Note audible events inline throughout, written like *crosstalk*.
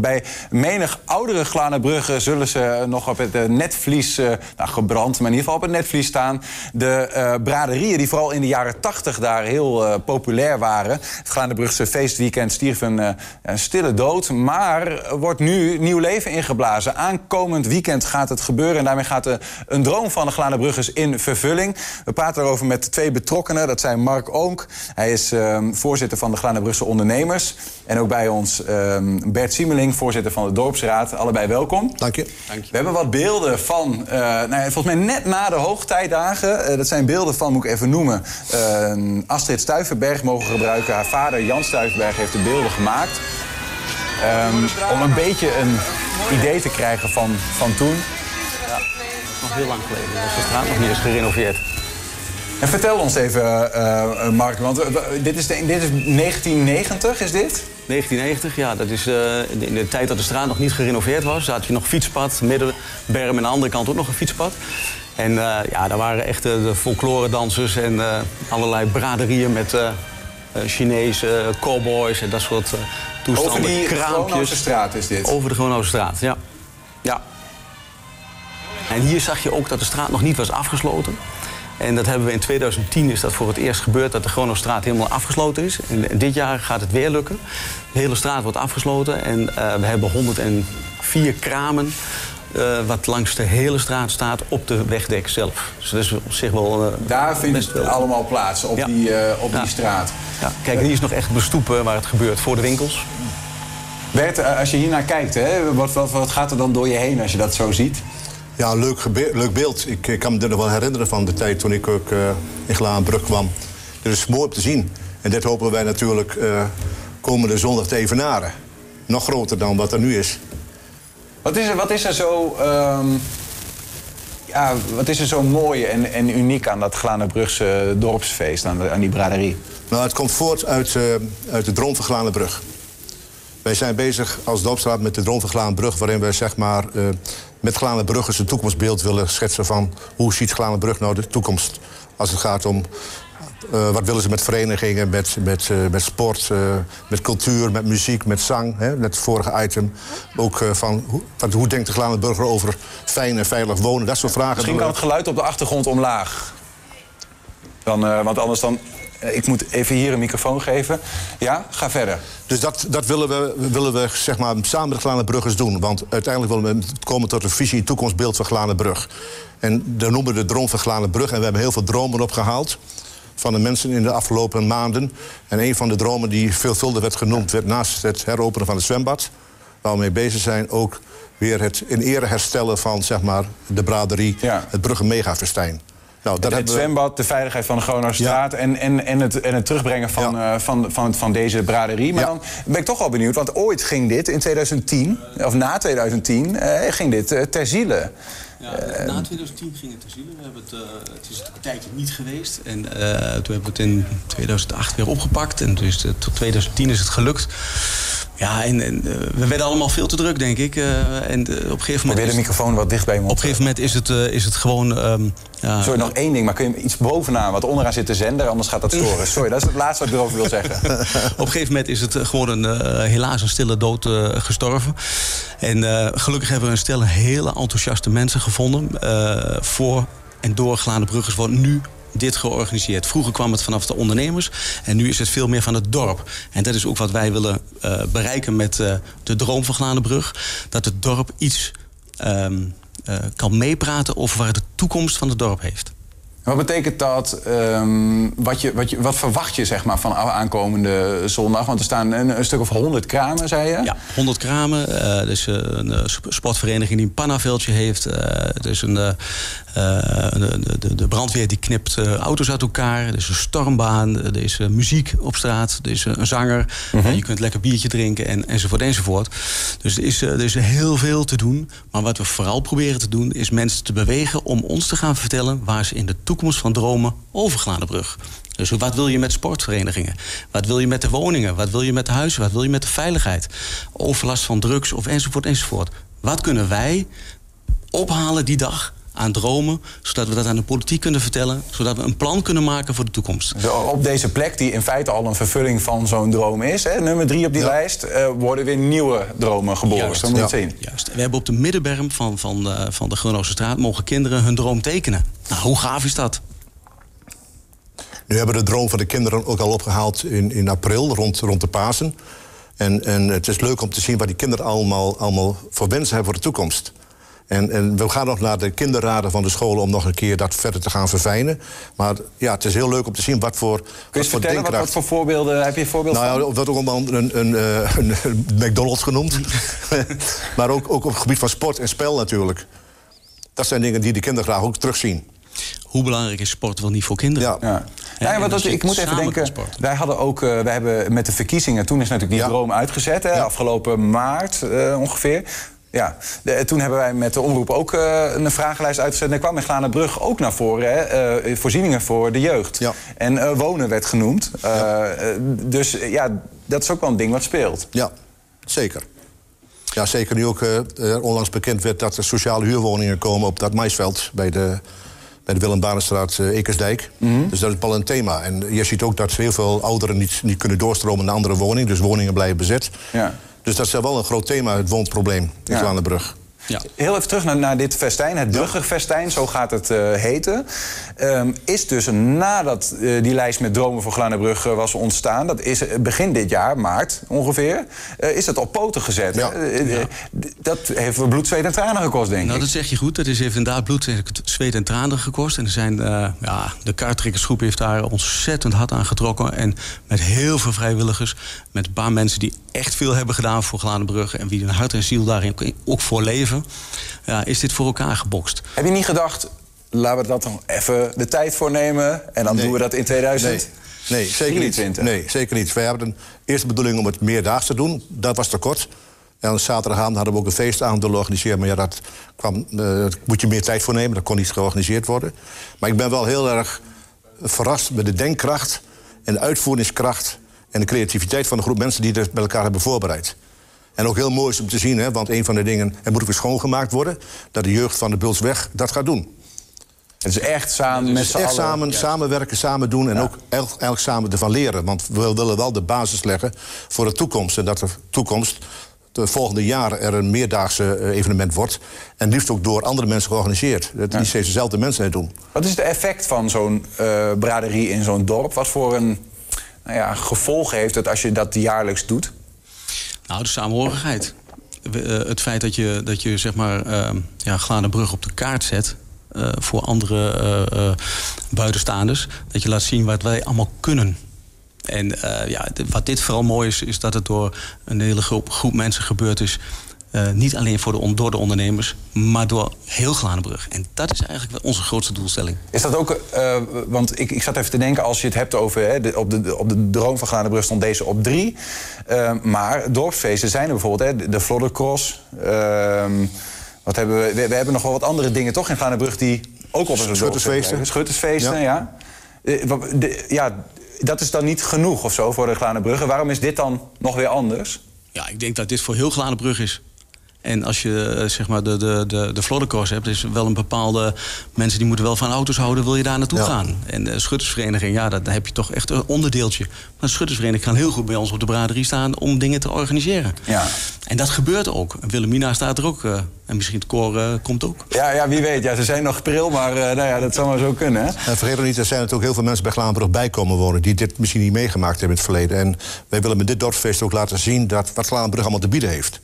Bij menig oudere Glanenbrugge zullen ze nog op het eh, netvlies, uh, nou, gebrand, maar in ieder geval op het netvlies staan. De uh, braderieën die vooral in de jaren 80 daar heel populair waren. Het Glanenbrugse feestweekend stierf een, stille dood. Maar wordt nu nieuw leven ingeblazen. Aankomend weekend gaat het gebeuren. En daarmee gaat een droom van de Glanenbruggers in vervulling. We praten erover met twee betrokkenen. Dat zijn Mark Oonk. Hij is ehm, voorzitter van de Glanenbrugse Ondernemers. En ook bij ons ehm, Bert Siemeling, voorzitter van de Dorpsraad. Allebei welkom. Dank je. Dank je. We hebben wat beelden van, uh, nou, volgens mij net na de hoogtijdagen. Uh, dat zijn beelden van, moet ik even noemen, uh, Astrid Stuivenberg mogen gebruiken. Haar vader Jan Stuivenberg heeft de beelden gemaakt. Um, om een beetje een idee te krijgen van, van toen. Ja, dat is nog heel lang geleden. Dus de straat nog niet eens gerenoveerd. En vertel ons even, uh, Mark, want dit is, de, dit is 1990, is dit? 1990, ja. Dat is uh, in de tijd dat de straat nog niet gerenoveerd was. Daar had je nog fietspad, middenberm en aan de andere kant ook nog een fietspad. En uh, ja, daar waren echt de folklore-dansers en allerlei braderieën met Chinese cowboys en dat soort toestanden. Over die Groenhouse straat is dit? Over de Groenhouse straat, ja. ja. En hier zag je ook dat de straat nog niet was afgesloten. En dat hebben we in 2010 is dat voor het eerst gebeurd dat de Gronostraat helemaal afgesloten is. En dit jaar gaat het weer lukken. De hele straat wordt afgesloten en uh, we hebben 104 kramen. Uh, wat langs de hele straat staat op de wegdek zelf. Dus dat is op zich wel. Uh, Daar vindt het wel... allemaal plaats, op, ja. die, op ja. die straat. Ja. Kijk, hier is nog echt bestoepen waar het gebeurt voor de winkels. Bert, als je hier naar kijkt, hè, wat, wat, wat gaat er dan door je heen als je dat zo ziet? Ja, leuk, leuk beeld. Ik, ik, kan me er nog wel herinneren van de tijd toen ik ook uh, in Glaanbrug kwam. Dit is mooi om te zien. En dit hopen wij natuurlijk uh, komende zondag te evenaren. Nog groter dan wat er nu is. Wat is er, wat is er zo... Um, ja, wat is er zo mooi en, en uniek aan dat Glanenbrugse dorpsfeest, aan, de, aan die braderie? Nou, het komt voort uit, uh, uit de droom van Glanenbrug. Wij zijn bezig als dorpsraad met de droom van Glanenbrug... waarin wij zeg maar, met Glanenbrug een toekomstbeeld willen schetsen... van hoe ziet Glanenbrug nou de toekomst als het gaat om... Uh, wat willen ze met verenigingen, met, met, uh, met sport, uh, met cultuur, met muziek, met zang. Hè? Net het vorige item. Ook van hoe, wat, hoe denkt de Glanenburger over fijn en veilig wonen? Dat soort vragen. Misschien kan het geluid op de achtergrond omlaag. Dan, want anders dan ik moet even hier een microfoon geven. Ja, ga verder. Dus dat, dat willen we, willen we zeg maar, samen met Glanenbruggers doen. Want uiteindelijk willen we komen tot een visie en toekomstbeeld van Glanenbrug. En daar noemen we de droom van Glanenbrug. En we hebben heel veel dromen opgehaald van de mensen in de afgelopen maanden. En een van de dromen die veelvuldig werd genoemd... werd naast het heropenen van het zwembad... waar we mee bezig zijn, ook weer het in ere herstellen van zeg maar, de braderie... Ja. het Brugge Megafestijn. Nou, dat het zwembad, de veiligheid van de Groningstraat... Ja. En, en, en, het, en het terugbrengen van, ja. uh, van, van, van deze braderie. Maar ja. dan ben ik toch wel benieuwd, want ooit ging dit in 2010... of na 2010, uh, ging dit uh, ter ziele. Ja, na 2010 ging het ter ziele. We hebben het, uh, het is een tijdje niet geweest. En uh, toen hebben we het in 2008 weer opgepakt. En dus tot 2010 is het gelukt. Ja, en, en uh, we werden allemaal veel te druk, denk ik. En op een gegeven moment. Weer de microfoon wat dicht bij je mond. Op een gegeven moment is het, is het gewoon. Um, ja, Sorry, nog één ding, maar kun je iets bovenaan, wat onderaan zit de zender, anders gaat dat storen. *laughs* Sorry, dat is het laatste wat ik erover wil zeggen. *laughs* op een gegeven moment is het gewoon een, helaas een stille dood gestorven. En gelukkig hebben we een stel hele enthousiaste mensen gevonden. voor en door Glanenbruggers wordt nu dit georganiseerd. Vroeger kwam het vanaf de ondernemers en nu is het veel meer van het dorp. En dat is ook wat wij willen uh, bereiken met uh, de droom van Glanenbrug. Dat het dorp iets uh, kan meepraten over waar de toekomst van het dorp heeft. Wat betekent dat? Um, wat, je, wat, je, wat verwacht je zeg maar, van aankomende zondag? Want er staan een, een stuk of honderd kramen, zei je? Ja, honderd kramen. Uh, is een uh, sportvereniging die een pannaveldje heeft. Uh, is een, de, de, de, brandweer die knipt auto's uit elkaar. Er is een stormbaan. Er is muziek op straat. Er is een zanger. Mm -hmm. je kunt lekker biertje drinken en, enzovoort enzovoort. Dus er is, er is heel veel te doen. Maar wat we vooral proberen te doen... is mensen te bewegen om ons te gaan vertellen... waar ze in de toekomst van dromen over Glanenbrug. Dus wat wil je met sportverenigingen? Wat wil je met de woningen? Wat wil je met de huizen? Wat wil je met de veiligheid? Overlast van drugs of enzovoort enzovoort. Wat kunnen wij ophalen die dag aan dromen, zodat we dat aan de politiek kunnen vertellen, zodat we een plan kunnen maken voor de toekomst. Dus op deze plek, die in feite al een vervulling van zo'n droom is, hè, nummer drie op die lijst, uh, worden weer nieuwe dromen geboren. Juist, zo moet je het zien. Juist. We hebben op de middenberm van, van, de, van de straat mogen kinderen hun droom tekenen. Nou, hoe gaaf is dat? Nu hebben we de droom van de kinderen ook al opgehaald in, in april, rond, rond de Pasen. En, en het is leuk om te zien wat die kinderen allemaal, allemaal voor wensen hebben voor de toekomst. En, en, we gaan nog naar de kinderraden van de scholen om nog een keer dat verder te gaan verfijnen. Maar ja, het is heel leuk om te zien wat voor. Kun je vertellen wat, wat, voor voorbeelden heb je voorbeelden? Nou ja, dat wordt ook allemaal een, een, eh, een, een, McDonald's genoemd. *laughs* maar ook, ook op het gebied van sport en spel natuurlijk. Dat zijn dingen die de kinderen graag ook terugzien. Hoe belangrijk is sport wel niet voor kinderen? Ja. ja. ja, ja dat, ik moet even denken. Wij hadden ook, uh, wij hebben met de verkiezingen, toen is natuurlijk die droom uitgezet, hè, afgelopen maart uh, ongeveer. Ja, de, toen hebben wij met de omroep ook uh, een vragenlijst uitgezet. En er kwam in Glanenbrug ook naar voren. Hè, uh, voorzieningen voor de jeugd. Ja. En uh, wonen werd genoemd. Ja. dus ja, dat is ook wel een ding wat speelt. Ja, zeker. Ja, zeker nu ook onlangs bekend werd dat er sociale huurwoningen komen op dat maisveld bij de, bij de Willem Banenstraat Ekersdijk. Mm -hmm. Dus dat is wel een thema. En je ziet ook dat heel veel ouderen niet, niet kunnen doorstromen naar andere woningen. Dus woningen blijven bezet. Ja. Dus dat is wel een groot thema, het woonprobleem in ja. Zwanenbrug. Ja. Heel even terug naar, naar dit festijn, het Bruggerfestijn, zo gaat het uh, heten. Um, is dus nadat uh, die lijst met dromen voor Glanenbrug uh, was ontstaan... dat is begin dit jaar, maart ongeveer, is het op poten gezet. Ja. Dat heeft bloed, zweet en tranen gekost, denk nou, ik. dat zeg je goed. Dat is inderdaad bloed, zweet en tranen gekost. En er zijn, ja, de kaarttrekkersgroep heeft daar ontzettend hard aan getrokken. En met heel veel vrijwilligers, met een paar mensen die echt veel hebben gedaan voor Glanenbrug... en wie hun hart en ziel daarin ook voor leven ja, is dit voor elkaar gebokst. Heb je niet gedacht, laten we dat nog even de tijd voor nemen... en dan doen we dat in 2000? Nee. Nee, zeker niet. Nee, zeker niet. Wij hebben een eerste bedoeling om het meerdaags te doen. Dat was te kort. En zaterdagavond hadden we ook een feestavond georganiseerd. Maar ja, dat kwam, uh, moet je meer tijd voor nemen. Dat kon niet georganiseerd worden. Maar ik ben wel heel erg verrast met de denkkracht... en de uitvoeringskracht en de creativiteit van de groep mensen... die dit bij elkaar hebben voorbereid. En ook heel mooi is om te zien, hè, want een van de dingen... er moet ook weer schoongemaakt worden... dat de jeugd van de Bulsweg dat gaat doen. Het is echt samen met. Echt samen, samenwerken, samen doen en ook eigenlijk samen ervan leren. Want we willen wel de basis leggen voor de toekomst. En dat de toekomst de volgende jaren er een meerdaagse eh, evenement wordt. En liefst ook door andere mensen georganiseerd. Dat niet steeds dezelfde mensen het doen. Wat is het effect van zo'n uh, braderie in zo'n dorp? Wat voor een nou ja, gevolg heeft het als je dat jaarlijks doet? Nou, de samenhorigheid. Uh, het feit dat je, dat je zeg maar, uh, ja, Glanenbrug op de kaart zet... Uh, voor andere buitenstaanders. Dat je laat zien wat wij allemaal kunnen. En ja, wat dit vooral mooi is, is dat het door een hele groep, groep mensen gebeurd is... Uh, niet alleen voor de, door de ondernemers, maar door heel Glanenbrug. En dat is eigenlijk onze grootste doelstelling. Is dat ook, uh, want ik, ik zat even te denken, als je het hebt over... Hè, de, op, de, op de droom van Glanenbrug stond deze op drie. Uh, maar dorpsfeesten zijn er bijvoorbeeld, hè, de, de Floddercross. Ehm, wat hebben we, we, we, hebben nog wel wat andere dingen toch in Glanenbrug... die ook op een Schuttersfeesten. Schuttersfeesten, ja. ja. De, ja, dat is dan niet genoeg of zo voor de Glanenbrug. Waarom is dit dan nog weer anders? Ja, ik denk dat dit voor heel Glanenbrug is. En als je eh, zeg maar de, de, de, de Floddercourse hebt, is wel een bepaalde mensen die moeten wel van auto's houden, wil je daar naartoe gaan. En de schuttersvereniging, ja, dan heb je toch echt een onderdeeltje. Maar de schuttersvereniging kan heel goed bij ons op de braderie staan om dingen te organiseren. Ja. En dat gebeurt ook. Willemina staat er ook. Uh, en misschien het koor uh, komt ook. Ja, ja, wie weet. Ja, ze zijn nog pril, maar uh, nou ja, dat zou maar zo kunnen. Hè? En vergeet ook niet, er zijn natuurlijk heel veel mensen bij Glaanbrug bijkomen wonen... die dit misschien niet meegemaakt hebben in het verleden. En wij willen met dit dorpsfeest ook laten zien... dat wat Glaanbrug allemaal te bieden heeft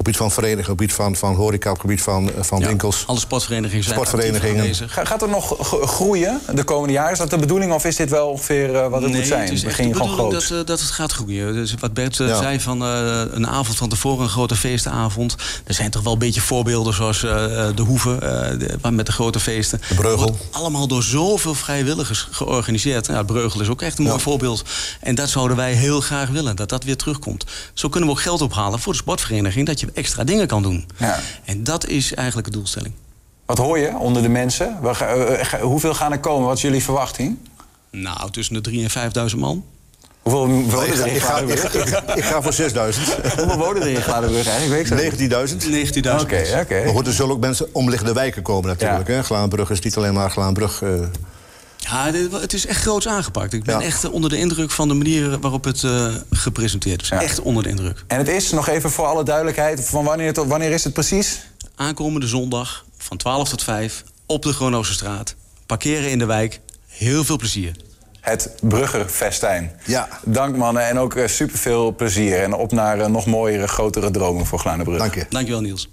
op gebied van verenigingen, op gebied van, van horeca, op gebied van, eh, van winkels. Alle sportverenigingen zijn sportverenigingen. Gaat er nog groeien de komende jaren? Is dat de bedoeling of is dit wel ongeveer uh, wat het moet zijn? Het is Begin de gewoon groot? Dat, uh, dat het gaat groeien. Dus wat Bert ja. zei van een avond van tevoren, een grote feestavond. Er zijn toch wel een beetje voorbeelden zoals de Hoeve, de, met de grote feesten. De Breugel. allemaal door zoveel vrijwilligers georganiseerd. Ja, Breugel is ook echt een mooi voorbeeld. En dat zouden wij heel graag willen, dat dat weer terugkomt. Zo kunnen we ook geld ophalen voor de sportvereniging. Dat je extra dingen kan doen. Ja. En dat is eigenlijk de doelstelling. Wat hoor je onder de mensen? Hoeveel gaan er komen? Wat is jullie verwachting? Nou, tussen de 3.000 en 5.000 man. Hoeveel wonen Ik er ga, in ik, ga, ik, Gladenbrug? ga, ik ga voor 6000. *laughs* Hoeveel wonen er in Gladenbrug eigenlijk? Weet ik zo niet. 19.000. 19.000 Oké, oké. Maar goed, er zullen ook mensen omliggende wijken komen natuurlijk. Ja. Hè? Glaanbrug is niet alleen maar Glaanbrug. eh, Ja, het is echt groots aangepakt. Ik ben Ja. echt eh, onder de indruk van de manier waarop het eh, gepresenteerd is. Ja. Echt onder de indruk. En het is, nog even voor alle duidelijkheid, van wanneer, tot, wanneer is het precies? Aankomende zondag van 12 tot 5 op de Gronoze straat. Parkeren in de wijk. Heel veel plezier. Het Bruggerfestijn. Ja. Dank mannen en ook super veel plezier. En op naar eh, nog mooiere, grotere dromen voor Gladenbrug. dank je. Dankjewel Niels.